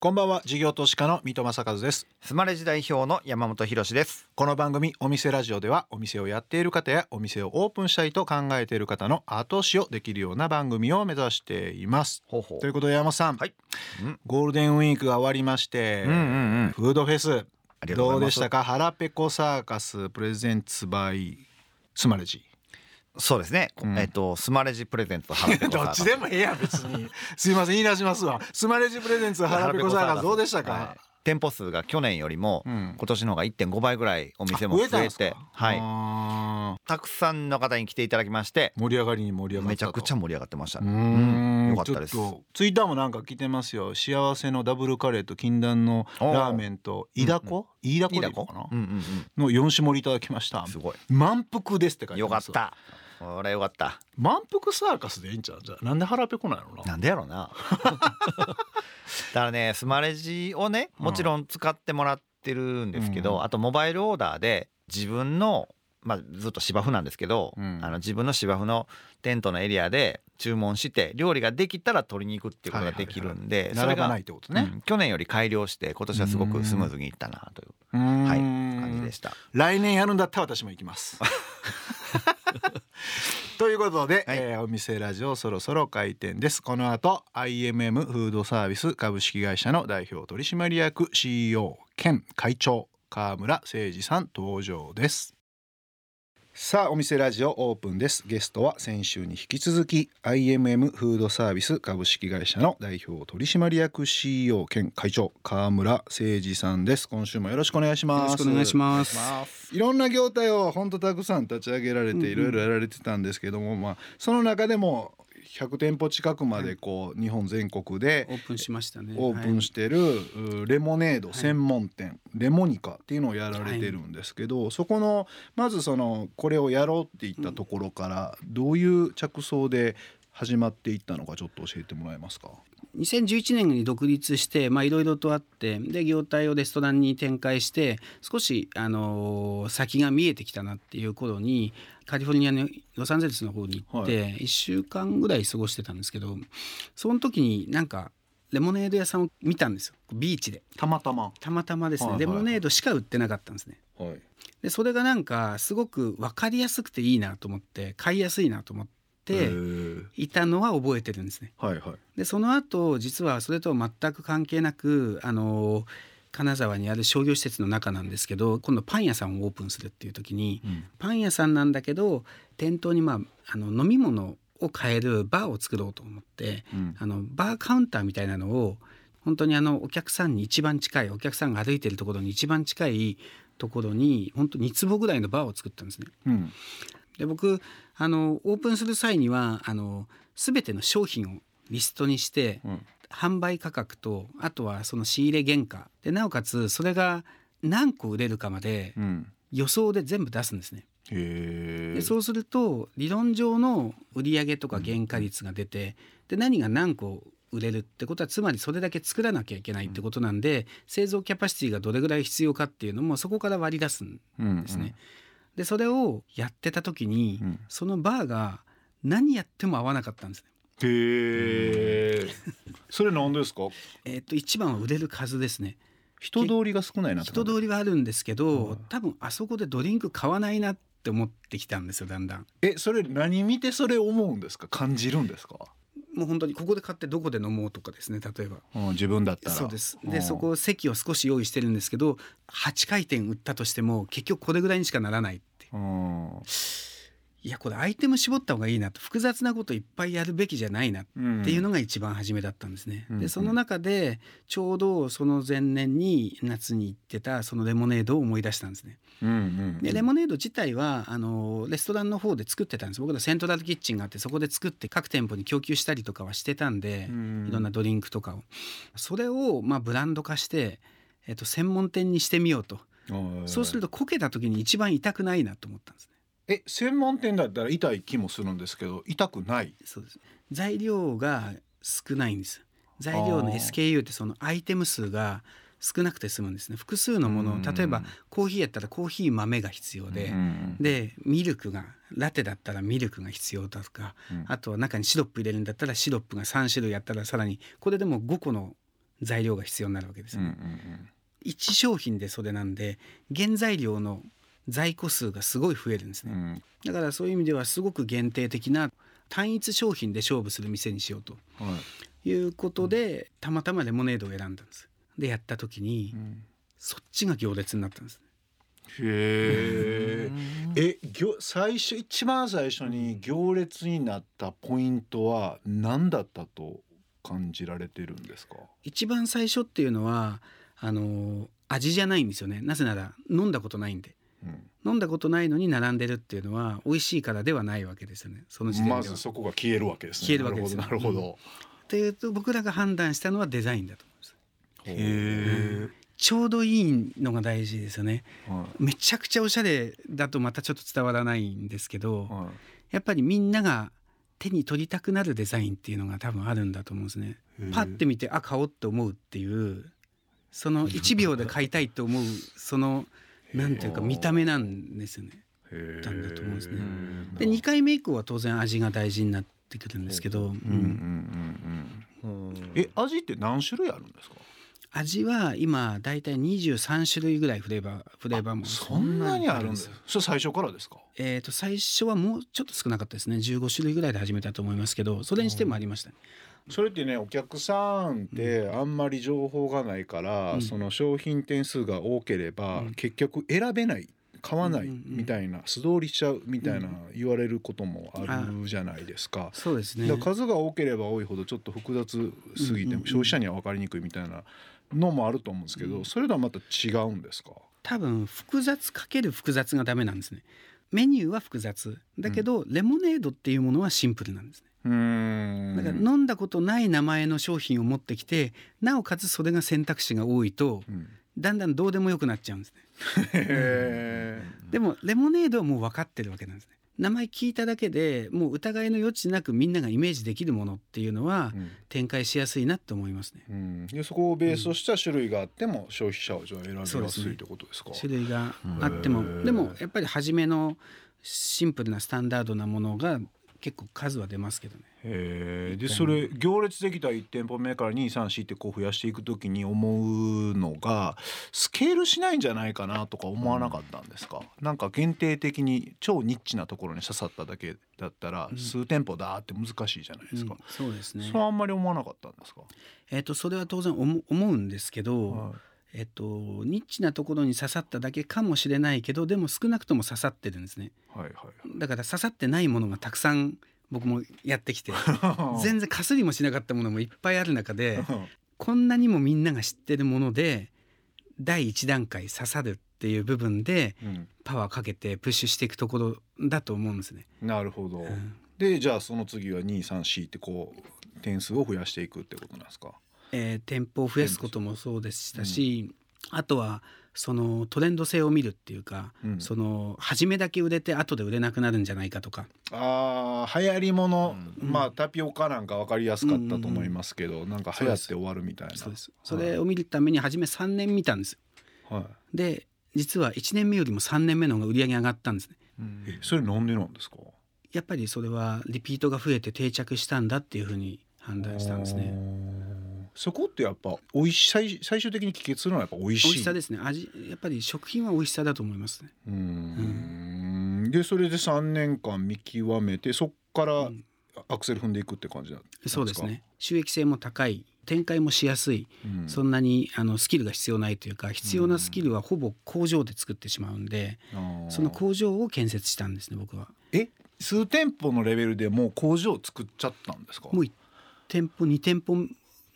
こんばんは事業投資家の三戸正和です。スマレジ代表の山本博です。この番組お店ラジオではお店をやっている方やお店をオープンしたいと考えている方の後押しをできるような番組を目指しています。ほうほう。ということで山本さん、はい。うん。ゴールデンウィークが終わりまして、うんうんうん。フードフェスどうでしたか？腹ペコサーカスプレゼンツバイスマレジそうですね、うん。えっとスマレジプレゼントハラペコサどっちでもええやん別に。すいません言い出しますわ。スマレジプレゼンツ腹ペコサーカスどうでしたか、はい。店舗数が去年よりもうん。今年の方が1.5倍ぐらいお店も増えてはい。たくさんの方に来ていただきまして盛り上がりに盛り上がっためちゃくちゃ盛り上がってました。うねーんよかったです。ツイッターもなんか来てますよ。幸せのダブルカレーと禁断のラーメンとイダコ？イダコいいだこでいいのかなうんうんの4種盛りいただきました。うんすごい。満腹ですって書いてますよかったこれよかった。満腹サーカスでいいんちゃう？じゃあなんで腹ペコなんやろな。なんでやろうな。だからねスマレジをねもちろん使ってもらってるんですけど、うん。あとモバイルオーダーで自分のまあずっと芝生なんですけど、うん。あの自分の芝生のテントのエリアで注文して料理ができたら取りに行くっていうことができるんで、それがないってことね、うん去年より改良して今年はすごくスムーズにいったなというはい感じでした。来年やるんだったら私も行きます。ということで、はい。えーお店ラジオそろそろ開店です。この後 IMM フードサービス株式会社の代表取締役 CEO 兼会長川村誠二さん登場ですさあお店ラジオオープンです。ゲストは先週に引き続き IMM フードサービス株式会社の代表取締役 CEO 兼会長川村誠二さんです。今週もよろしくお願いしよます。ろしくお願いします。いろんな業態を本当たくさん立ち上げられていろいろやられてたんですけども、まあその中でも100店舗近くまでこう日本全国でオープンしましたね。オープンしてるうレモネード専門店レモニカっていうのをやられてるんですけどそこのまずそのこれをやろうっていったところからどういう着想で始まっていったのかちょっと教えてもらえますか？2011年に独立してまあいろいろとあってで業態をレストランに展開して少しあのー先が見えてきたなっていう頃にカリフォルニアのロサンゼルスの方に行って、は1週間ぐらい過ごしてたんですけどその時になんかレモネード屋さんを見たんですよ。ビーチで。たまたま、たまたまですね、はいはいレモネードしか売ってなかったんですね。はい。でそれがなんかすごく分かりやすくていいなと思って買いやすいなと思っへてー。いたのは覚えてるんですね。はいはい。でその後実はそれとは全く関係なくあの金沢にある商業施設の中なんですけど今度パン屋さんをオープンするっていう時にうん。パン屋さんなんだけど店頭にまああの飲み物を買えるバーを作ろうと思ってうん。あのバーカウンターみたいなのを本当にあのお客さんに一番近いお客さんが歩いてるところに一番近いところに本当2坪ぐらいのバーを作ったんですね。うんで僕あのオープンする際にはあの全ての商品をリストにしてうん。販売価格とあとはその仕入れ原価。でなおかつそれが何個売れるかまでうん。予想で全部出すんですね。へえでそうすると理論上の売上とか原価率が出てで何が何個売れるってことはつまりそれだけ作らなきゃいけないってことなんで製造キャパシティがどれぐらい必要かっていうのもそこから割り出すんうんですね。でそれをやってた時に、うんそのバーが何やっても合わなかったんですね。へえ。それなんですか？えっと一番は売れる数ですね。人通りが少ないな。人通りはあるんですけはいど多分あそこでドリンク買わないなって思ってきたんですよだんだん。え、それ何見てそれ思うんですか？感じるんですか？もう本当にここで買ってどこで飲もうとかですね例えば。うん、自分だったら。そうですうんでそこ席を少し用意してるんですけど8回転売ったとしても結局これぐらいにしかならないうん。いやこれアイテム絞った方がいいなと複雑なこといっぱいやるべきじゃないなうんっていうのが一番初めだったんですね。うんでその中でちょうどその前年に夏に行ってたそのレモネードを思い出したんですね。うんうん。でレモネード自体はあのレストランの方で作ってたんです僕らセントラルキッチンがあってそこで作って各店舗に供給したりとかはしてたんで、うんいろんなドリンクとかをそれをまあブランド化して、えっと、専門店にしてみようと、はいそうするとこけた時に一番痛くないなと思ったんですね。え専門店だったら痛い気もするんですけど痛くない？そうです。材料が少ないんです。材料の SKU ってそのアイテム数が少なくて済むんですね。複数のものを例えばコーヒーやったらコーヒー豆が必要で、でミルクがラテだったらミルクが必要だとか、あとは中にシロップ入れるんだったらシロップが3種類やったらさらにこれでも5個の材料が必要になるわけです、ね、1商品でそれなんで原材料の在庫数がすごい増えるんですね、うん、だからそういう意味ではすごく限定的な単一商品で勝負する店にしようと、はい、いうことで、うん、たまたまレモネードを選んだんです。でやった時に、うん、そっちが行列になったんですへえ。最初一番最初に行列になったポイントは何だったと感じられてるんですか？一番最初っていうのはあの味じゃないんですよねなぜなら飲んだことないんでうん飲んだことないのに並んでるっていうのは美味しいからではないわけですよねその時点では。まずそこが消えるわけですね。消えるわけですよなるほど。なるほっていうと僕らが判断したのはデザインだと思います。ど。へちょうどいいのが大事ですよね。え。はめちゃくちゃおしゃれだとまたちょっと伝わらないんですけど、い。はやっぱりみんなが手に取りたくなるデザインっていうのが多分あるんだと思うんですね。い。パッて見てあ買おうって思うっていうその1秒で買いたいと思うそのなんていうか 見た目なんですよね。へえ。たんだと思うんですねで2回目以降は当然味が大事になってくるんですけど、うんうんうんうん。うんえ、味って何種類あるんですか？味は今だいたい23種類ぐらいフレーバーフレーバーもそんなにあるんです。それ最初からですか？えー、と最初はもうちょっと少なかったですね15種類ぐらいで始めたと思いますけどそれにしてもありましたね、それってねお客さんってあんまり情報がないから、うん。その商品点数が多ければ、うん。結局選べない買わないみたいな素通りしちゃうみたいなうん。言われることもあるじゃないですか。そうですね。数が多ければ多いほどちょっと複雑すぎてうんうんうん。消費者には分かりにくいみたいなのもあると思うんですけど、うん。それとはまた違うんですか、多分複雑かける複雑がダメなんですね。メニューは複雑。だけど、レモネードっていうものはシンプルなんですねうーん。だから飲んだことない名前の商品を持ってきてなおかつそれが選択肢が多いとうん。だんだんどうでもよくなっちゃうんですね。へでもレモネードはもう分かってるわけなんですね。名前聞いただけでもう疑いの余地なくみんながイメージできるものっていうのは展開しやすいなと思いますね。うん、でそこをベースとした種類があっても消費者はじゃあ選びやすそうですねいってことですか？種類があっても、うんでもやっぱり初めのシンプルなスタンダードなものが結構数は出ますけどね。へえでそれ行列できた1店舗目から234ってこう増やしていくときに思うのがスケールしないんじゃないかなとか思わなかったんですか、なんか限定的に超ニッチなところに刺さっただけだったら、うん。数店舗だって難しいじゃないですか、うん。そうですね。そうあんまり思わなかったんですか、えっ、とそれは当然思思うんですけど、はえっとニッチなところに刺さっただけかもしれないけどでも少なくとも刺さってるんですね。い、はいはい。だから刺さってないものがたくさん僕もやってきて。は い全然かすりもしなかったものもいっぱいある中で こんなにもみんなが知ってるもので第一段階刺さるっていう部分でうん。パワーかけてプッシュしていくところだと思うんですね。なるほど、うん。でじゃあその次は234ってこう点数を増やしていくってことなんですか？えー店舗を増やすこともそうでしたし、あとはそのトレンド性を見るっていうか、うん。その初めだけ売れて後で売れなくなるんじゃないかとか、あー流行りもの、うん。まあタピオカなんか分かりやすかったと思いますけど、なんか流行って終わるみたいな。そうですそれを見るために初め3年見たんですよ。はい、で実は1年目よりも3年目の方が売り上げ上がったんですね。えそれなんでなんですか？やっぱりそれはリピートが増えて定着したんだっていうふうに判断したんですね。ねそこってやっぱ美味し最最終的に帰結するのはやっぱ美味しい。美味しさですね。味やっぱり食品は美味しさだと思いますね。うーん。でそれで3年間見極めてそっからうん。アクセル踏んでいくって感じなんですかそうですね収益性も高い展開もしやすい、うん。そんなにあのスキルが必要ないというか必要なスキルはほぼ工場で作ってしまうんで、あー。その工場を建設したんですね僕は。え？数店舗のレベルでもう工場を作っちゃったんですか？もう1店舗2店舗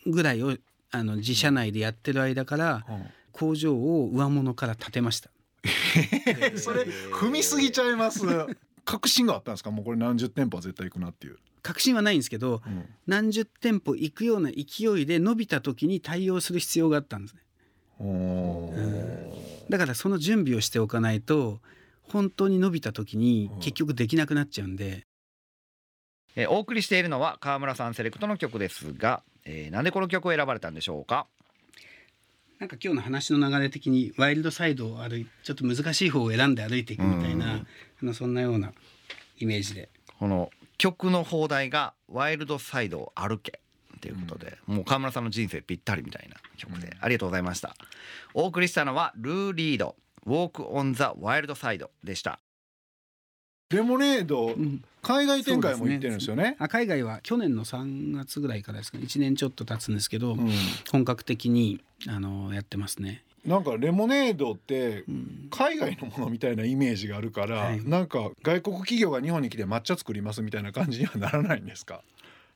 ぐらいをあの自社内でやってる間からうん。工場を上物から建てました。それ踏みすぎちゃいます。確信があったんですか？もうこれ何十店舗は絶対行くなっていう、確信はないんですけどうん。何十店舗行くような勢いで伸びた時に対応する必要があったんですね。おー。だからその準備をしておかないと本当に伸びた時にうん。結局できなくなっちゃうんで、えーお送りしているのは川村さんセレクトの曲ですが、えーなんでこの曲を選ばれたんでしょうか？なんか今日の話の流れ的にワイルドサイドを歩いちょっと難しい方を選んで歩いていくみたいな、うん。あのそんなようなイメージで。この曲の放題が「ワイルドサイドを歩け」ということで、もう川村さんの人生ぴったりみたいな曲で、ありがとうございました。お送りしたのはルー・リード「Walk on the Wild Side」でしたレモネードうん海外展開も行ってるんですよね。あ海外は去年の3月ぐらいからですかね1年ちょっと経つんですけど、うん本格的にあのやってますね。なんかレモネードってうん海外のものみたいなイメージがあるから、はいなんか外国企業が日本に来て抹茶作りますみたいな感じにはならないんですか。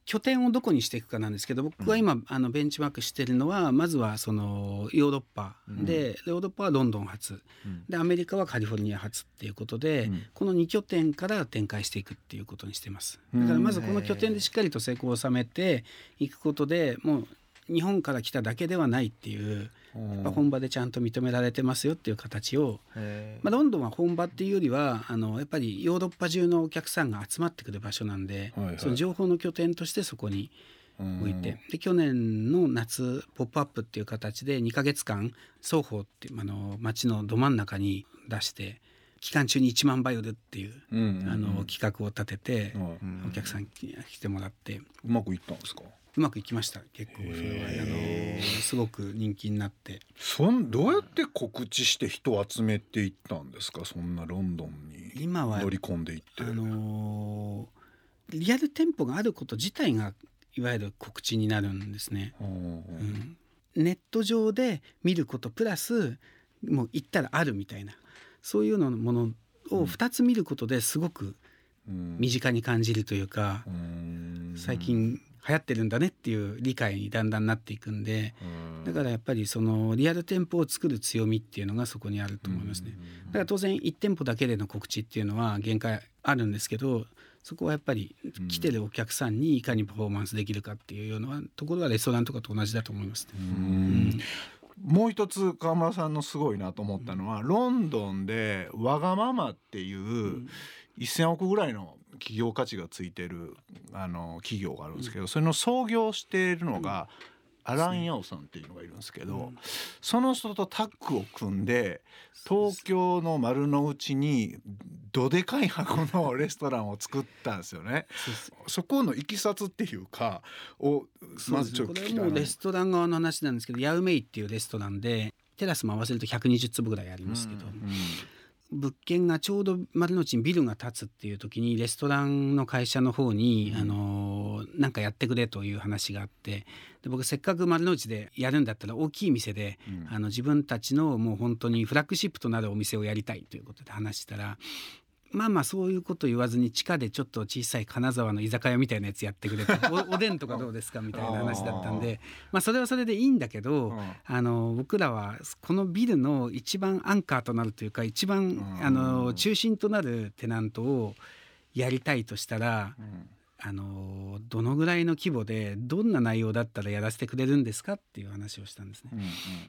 拠点をどこにしていくかなんですけど僕は今、あのベンチマークしてるのはまずはそのヨーロッパ。で、ヨーロッパはロンドン発。でアメリカはカリフォルニア発っていうことで、うん。この2拠点から展開していくっていうことにしてます。だからまずこの拠点でしっかりと成功を収めていくことでもう日本から来ただけではないっていうやっぱ本場でちゃんと認められてますよっていう形を、まあ、ロンドンは本場っていうよりはあのやっぱりヨーロッパ中のお客さんが集まってくる場所なんで、はいはい。その情報の拠点としてそこにうん。置いて、で去年の夏「ポップアップっていう形で2ヶ月間双方っていうあの街のど真ん中に出して期間中に1万倍売るっていう、うんうんうん。あの企画を立てて、はい。お客さんに来てもらって。うまくいったんですか？うまくいきました結構それはあのすごく人気になって。そんどうやって告知して人を集めていったんですか？そんなロンドンに今は乗り込んでいって。あのーリアル店舗があること自体がいわゆる告知になるんですね。うんうんネット上で見ることプラスもう行ったらあるみたいなそういうのものを2つ見ることですごくうん身近に感じるというか、うん最近流行ってるんだねっていう理解にだんだんなっていくんでうん。だからやっぱりそのリアル店舗を作る強みっていうのがそこにあると思いますね。だから当然1店舗だけでの告知っていうのは限界あるんですけどそこはやっぱり来てるお客さんにいかにパフォーマンスできるかっていうようなところはレストランとかと同じだと思いますね。うん。もう一つ川村さんのすごいなと思ったのは、ロンドンでわがままっていう1,000億ぐらいの企業価値がついてるあの企業があるんですけど、それの創業しているのが、アラン・ヤオさんっていうのがいるんですけど、その人とタッグを組んで東京の丸の内にどでかい箱のレストランを作ったんですよね。そこのいきさつっていうかをまずちょっとこ聞きたいなれはもうレストラン側の話なんですけどヤウメイっていうレストランでテラスも合わせると120坪ぐらいありますけど、物件がちょうど丸の内にビルが建つっていう時にレストランの会社の方に、あのなんかやってくれという話があってで僕せっかく丸の内でやるんだったら大きい店で、うんあの自分たちのもう本当にフラッグシップとなるお店をやりたいということで話したら。まあまあそういうこと言わずに地下でちょっと小さい金沢の居酒屋みたいなやつやってくれと おおでんとかどうですかみたいな話だったんでまあそれはそれでいいんだけど、うん。あの僕らはこのビルの一番アンカーとなるというか一番ん。あの中心となるテナントをやりたいとしたらうんあのどのぐらいの規模でどんな内容だったらやらせてくれるんですかっていう話をしたんですね。うん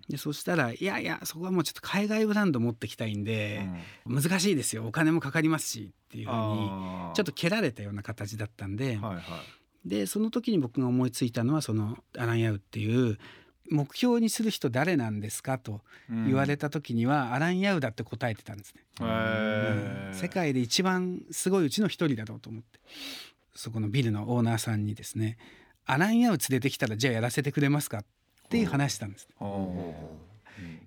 でそしたら「いやいやそこはもうちょっと海外ブランド持ってきたいんで、難しいですよお金もかかりますし」っていうふうにちょっと蹴られたような形だったんで、はいはい。でその時に僕が思いついたのはそのアラン・ヤウっていう目標にする人誰なんですかと言われた時には、アラン・ヤウだって答えてたんですね、へー。世界で一番すごいうちの一人だろうと思ってそこのビルのオーナーさんにですね「アラン・ヤウ連れてきたらじゃあやらせてくれますか?」っていう話したんです。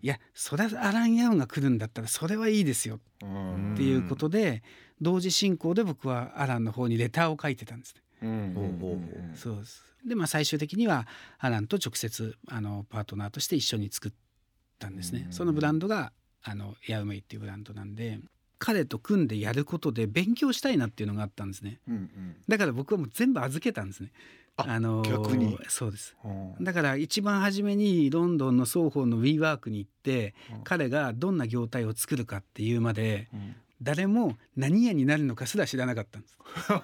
いやそれはアラン・ヤウが来るんだったらそれはいいですようんっていうことで、同時進行で僕はアランの方にレターを書いてたんですね。そうですでまあ最終的にはアランと直接あのパートナーとして一緒に作ったんですね。うんそのブランドがあのヤウメイっていうブランドなんで彼と組んでやることで勉強したいなっていうのがあったんですね。うんうん。だから僕はもう全部預けたんですね。あの逆に？そうです。うん。だから一番初めにロンドンの双方の WeWork に行って、うん。彼がどんな業態を作るかっていうまでうん。誰も何屋になるのかすら知らなかったんです。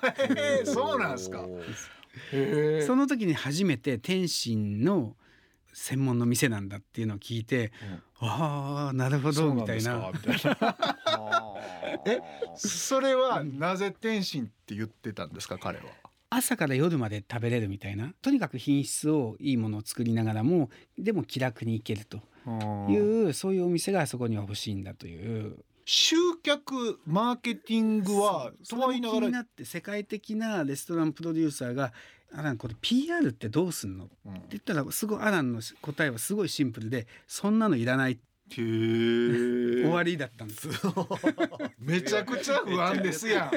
そうなんですか。その時に初めて天津の専門の店なんだっていうのを聞いて、ああなるほどみたいな。かみたいな えそれはなぜ天津って言ってたんですか彼は？朝から夜まで食べれるみたいな。とにかく品質をいいものを作りながらもでも気楽に行けるという、そういうお店があそこには欲しいんだという。集客マーケティングはとは言い気になって世界的なレストランプロデューサーがアランこれ PR ってどうすんの?」ってうん言ったらすごいアランの答えはすごいシンプルで「そんなのいらない」へー終わりだったんです。めちゃくちゃ不安ですやん。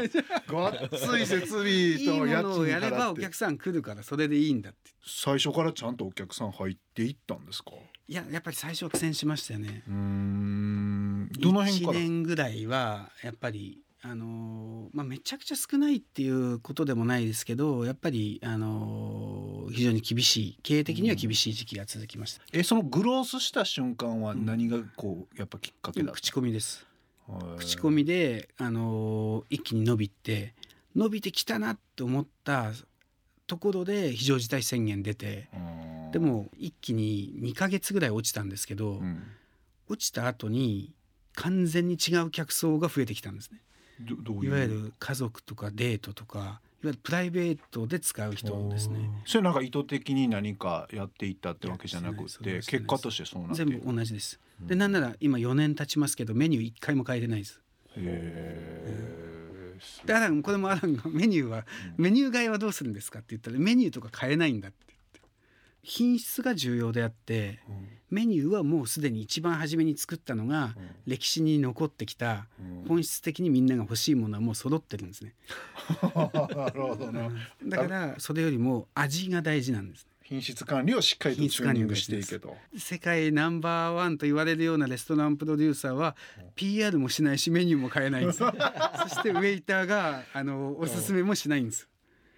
ごっつい設備と家のをやればお客さん来るからそれでいいんだって。最初からちゃんとお客さん入っていったんですか？いややっぱり最初は苦戦しましたよね。うーん。どの辺から？1年ぐらいはやっぱりあのーまあ、めちゃくちゃ少ないっていうことでもないですけどやっぱり、あのー非常に厳しい経営的には厳しい時期が続きました、えそのグロースした瞬間は何がこうやっぱきっかけだ口コミです。はい口コミで、あのー一気に伸びて伸びてきたなって思ったところで非常事態宣言出てうん。でも一気に2ヶ月ぐらい落ちたんですけど、うん。落ちた後に完全に違う客層が増えてきたんですねいわゆる家族とかデートとかいわゆるプライベートで使う人ですね。それなんか意図的に何かやっていったってわけじゃなくて結果としてそうな全部同じです。でなんなら今4年経ちますけどメニュー1回も変えてないです。へー。でアランこれもアランがメニューはメニュー替えはどうするんですかって言ったらメニューとか変えないんだって言って。品質が重要であってうんメニューはもうすでに一番初めに作ったのが歴史に残ってきたうん。本質的にみんなが欲しいものはもう揃ってるんですね。なるほどなだからそれよりも味が大事なんです。品質管理をしっかりとチューニングしていけと。世界ナンバーワンと言われるようなレストランプロデューサーは PR もしないしメニューも変えないんです。そしてウェイターがあのおすすめもしないんです。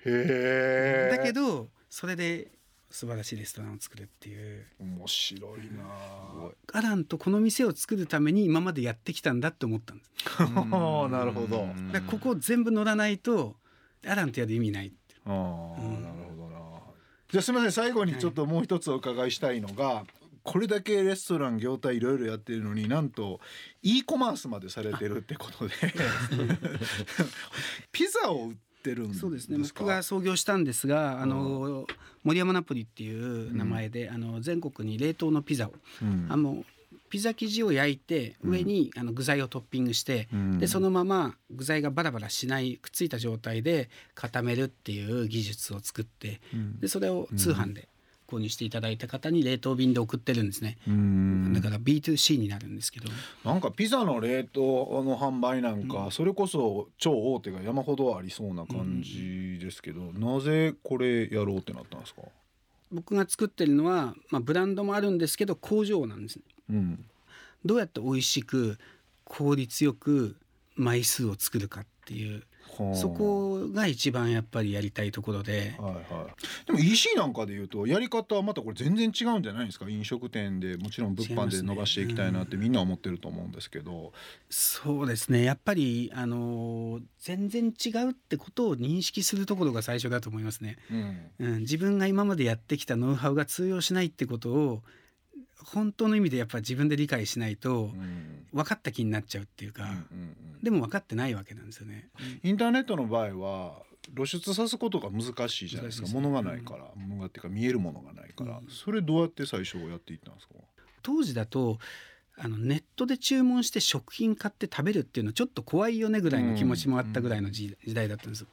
へえだけどそれで素晴らしいレストランを作るっていう。面白いな。アランとこの店を作るために今までやってきたんだって思ったんです。あなるほど。ここ全部乗らないとアランとやる意味ないって。ああ、なるほどな。じゃあすみません最後にちょっともう一つお伺いしたいのが、これだけレストラン業態いろいろやってるのになんと e コマースまでされてるってことで。ピザを売ってるんですか？そうですね。僕が創業したんですがあの森山ナポリっていう名前で、あの全国に冷凍のピザを、うん。あのピザ生地を焼いて上にあの具材をトッピングして、うん。でそのまま具材がバラバラしないくっついた状態で固めるっていう技術を作ってうん。でそれを通販で購入していただいた方に冷凍便で送ってるんですね。うん。だから B2C になるんですけど、なんかピザの冷凍の販売なんか、それこそ超大手が山ほどありそうな感じですけど、なぜこれやろうってなったんですか、僕が作ってるのは、まあ、ブランドもあるんですけど工場なんですね。うん。どうやって美味しく効率よく枚数を作るかっていうはあそこが一番やっぱりやりたいところで。はいはい、でも EC なんかで言うとやり方はまたこれ全然違うんじゃないですか？飲食店でもちろん物販で伸ばしていきたいなってみんな思ってると思うんですけど、そうですね。やっぱりあのー全然違うってことを認識するところが最初だと思いますね。うん。うん、自分が今までやってきたノウハウが通用しないってことを本当の意味でやっぱ自分で理解しないとうん。分かった気になっちゃうっていうか、でも分かってないわけなんですよね。インターネットの場合は露出さすことが難しいじゃないですか。難しいですね。物がないから、物がっていうか見えるものがないから、うん。それどうやって最初やっていったんですか？当時だとあのネットで注文して食品買って食べるっていうのはちょっと怖いよねぐらいの気持ちもあったぐらいの時,、時代だったんです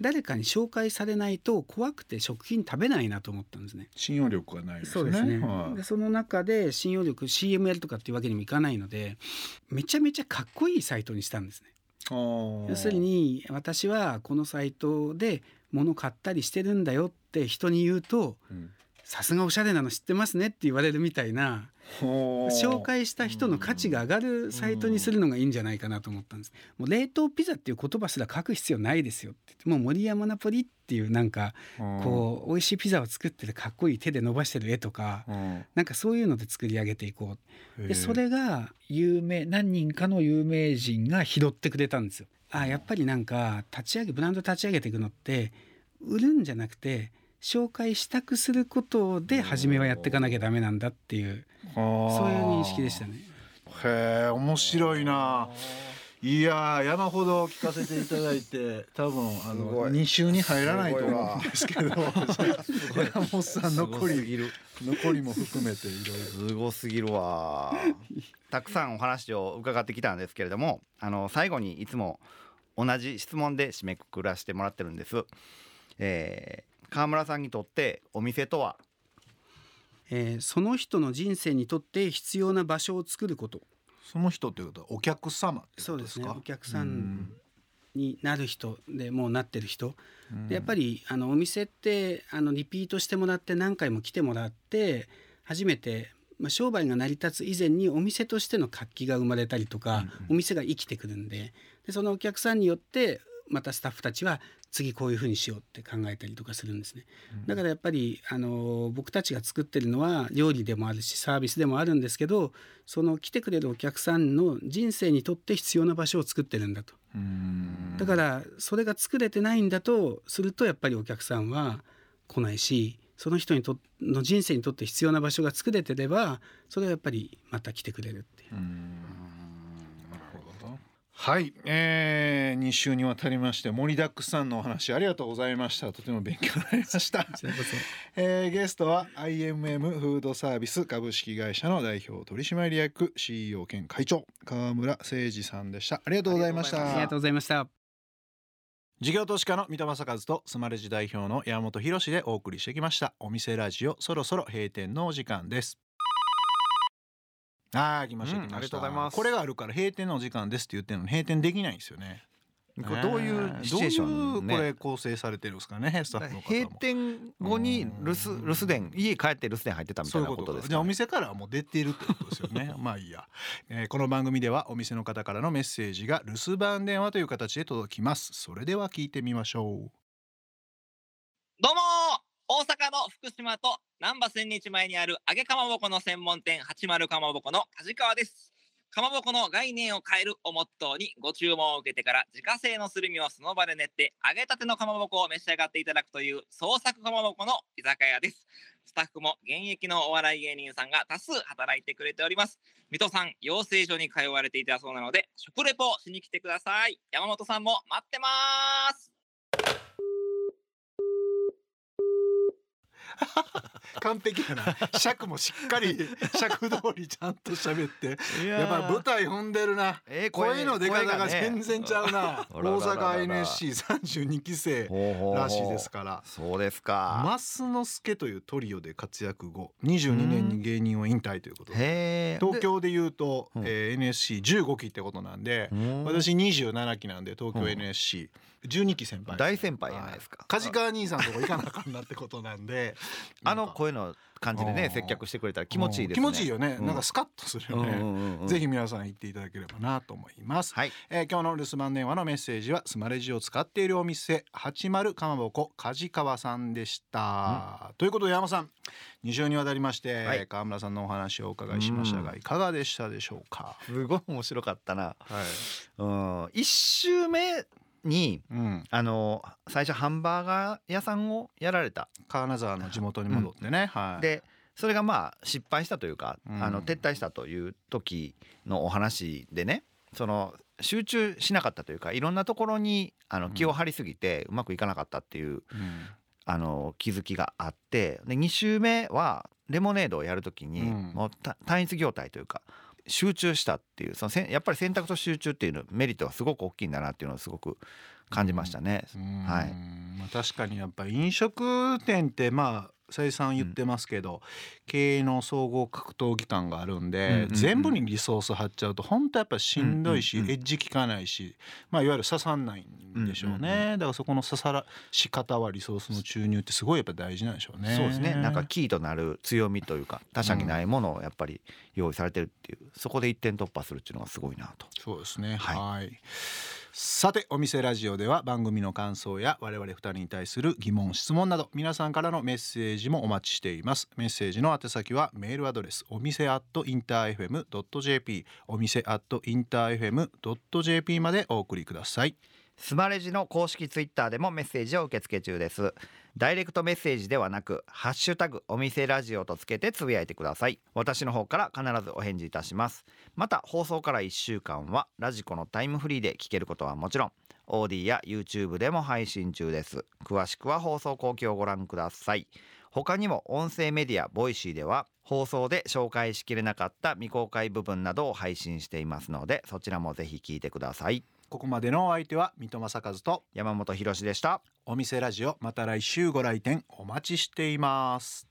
誰かに紹介されないと怖くて食品食べないなと思ったんですね。信用力がないですね。そうですね、はい。でその中で信用力 CM やるとかっていうわけにもいかないのでめちゃめちゃかっこいいサイトにしたんですね。要するに私はこのサイトで物買ったりしてるんだよって人に言うとうんさすがおしゃれなの知ってますねって言われるみたいな紹介した人の価値が上がるサイトにするのがいいんじゃないかなと思ったんです。もう冷凍ピザっていう言葉すら書く必要ないですよって言ってもう森山ナポリっていうなんかこう美味しいピザを作ってるかっこいい手で伸ばしてる絵とかうん。なんかそういうので作り上げていこう。でそれが有名何人かの有名人が拾ってくれたんですよ。あやっぱりなんか立ち上げブランド立ち上げていくのって売るんじゃなくて紹介したくすることで初めはやっていかなきゃダメなんだっていうそそういう認識でしたね。へえ面白いな。いやー山ほど聞かせていただいて 多分あの2週に入らないと思うんですけど。山本さん残り。残りも含めていろいろ。すごすぎるわ。たくさんお話を伺ってきたんですけれどもあの最後にいつも同じ質問で締めくくらせてもらってるんです、えー川村さんにとってお店とは？えーその人の人生にとって必要な場所を作ること。その人ということはお客様ってそうですね。お客さんになる人でもうなってる人。うん。でやっぱりあのお店ってあのリピートしてもらって何回も来てもらって初めて、まあ、商売が成り立つ以前にお店としての活気が生まれたりとか、お店が生きてくるんで。でそのお客さんによってまたスタッフたちは次こういうふうにしようって考えたりとかするんですね。だからやっぱりあの僕たちが作ってるのは料理でもあるしサービスでもあるんですけどその来てくれるお客さんの人生にとって必要な場所を作ってるんだと。うんだからそれが作れてないんだとするとやっぱりお客さんは来ないしその人にとの人生にとって必要な場所が作れてればそれはやっぱりまた来てくれるっていう。なるほどはい、えー、2週にわたりまして盛りだくさんのお話ありがとうございました。とても勉強になりました、えーゲストは IMM フードサービス株式会社の代表取締役 CEO 兼会長川村誠二さんでした。ありがとうございました。ありがとうございました。事業投資家の三田正和とスマレジ代表の山本博でお送りしてきました。お店ラジオそろそろ閉店のお時間ですあー来ましたうん来ました、ありがとうございます。これがあるから閉店のお時間ですって言ってるのに閉店できないんですよね。これどういうシチュエーションどういうこれね構成されてるんですかねスタッフの方も。閉店後に留守留守電家帰って留守電入ってたみたそいうなことですかいうことかじゃあお店からはもう出てるってことですよね。まあいいや、えーこの番組ではお店の方からのメッセージが留守番電話という形で届きます。それでは聞いてみましょう。どうも大阪の福島と難波千日前にある揚げかまぼこの専門店80かまぼこの梶川です。かまぼこの概念を変えるをモットーにご注文を受けてから自家製のするみをその場で練って揚げたてのかまぼこを召し上がっていただくという創作かまぼこの居酒屋です。スタッフも現役のお笑い芸人さんが多数働いてくれております。水戸さん、養成所に通われていたそうなので食レポをしに来てください。山本さんも待ってます。完璧やな。尺もしっかり尺通りちゃんと喋って。やっぱり舞台踏んでるな。えー声の出方が全然ちゃうな。大阪 NSC32 期生らしいですから。そうですか。増之助というトリオで活躍後22年に芸人を引退ということで。東京でいうと、うん。えー NSC15 期ってことなんで、私27期なんで東京うん。NSC12 期先輩大先輩じゃないですか。は梶川兄さんとこ行かなあかんなってことなんで あの声の感じでねうん接客してくれたら気持ちいいですね。気持ちいいよね、うんなん。かスカッとするよね、うんうんうんうん。ぜひ皆さん行っていただければなと思います、はい。えー今日の留守番電話のメッセージはスマレジを使っているお店80かまぼこ梶川さんでした、ということで山さん2週にわたりまして、はい。川村さんのお話をお伺いしましたが、うん。いかがでしたでしょうか、すごい面白かったな。はい。うん。一周目にうん、あの最初ハンバーガー屋さんをやられた。金沢の地元に戻ってね、はい。でそれがまあ失敗したというか、うん。あの撤退したという時のお話でねその集中しなかったというかいろんなところにあの気を張りすぎてうまくいかなかったっていううん。あの気づきがあってで2週目はレモネードをやる時に、うん。もうた単一業態というか集中したっていうそのせんやっぱり選択と集中っていうのメリットがすごく大きいんだなっていうのをすごく感じましたね。はいまあ、確かにやっぱ飲食店ってまあ再三言ってますけど、経営の総合格闘技感があるんで、うんうんうん全部にリソース張っちゃうと本当やっぱしんどいし、うんうんうんエッジ効かないし、まあ、いわゆる刺さんないんでしょうね、うんうんだからそこの刺さらし方はリソースの注入ってすごいやっぱ大事なんでしょうね。そうですねなんかキーとなる強みというか他社にないものをやっぱり用意されてるっていうそこで一点突破するっていうのがすごいなと。そうですね。はいはい。さてお店ラジオでは番組の感想や我々二人に対する疑問質問など皆さんからのメッセージもお待ちしています。メッセージの宛先はメールアドレスお店アットインター FM.jp お店アットインター FM.jp までお送りください。スマレジの公式ツイッターでもメッセージを受け付け中です。ダイレクトメッセージではなくハッシュタグお店ラジオとつけてつぶやいてください。私の方から必ずお返事いたします。また放送から1週間はラジコのタイムフリーで聞けることはもちろん AuDee や YouTube でも配信中です。詳しくは放送後記をご覧ください。他にも音声メディアボイシーでは放送で紹介しきれなかった未公開部分などを配信していますのでそちらもぜひ聞いてください。ここまでのお相手は三戸政和と山本博士でした。お店ラジオまた来週ご来店お待ちしています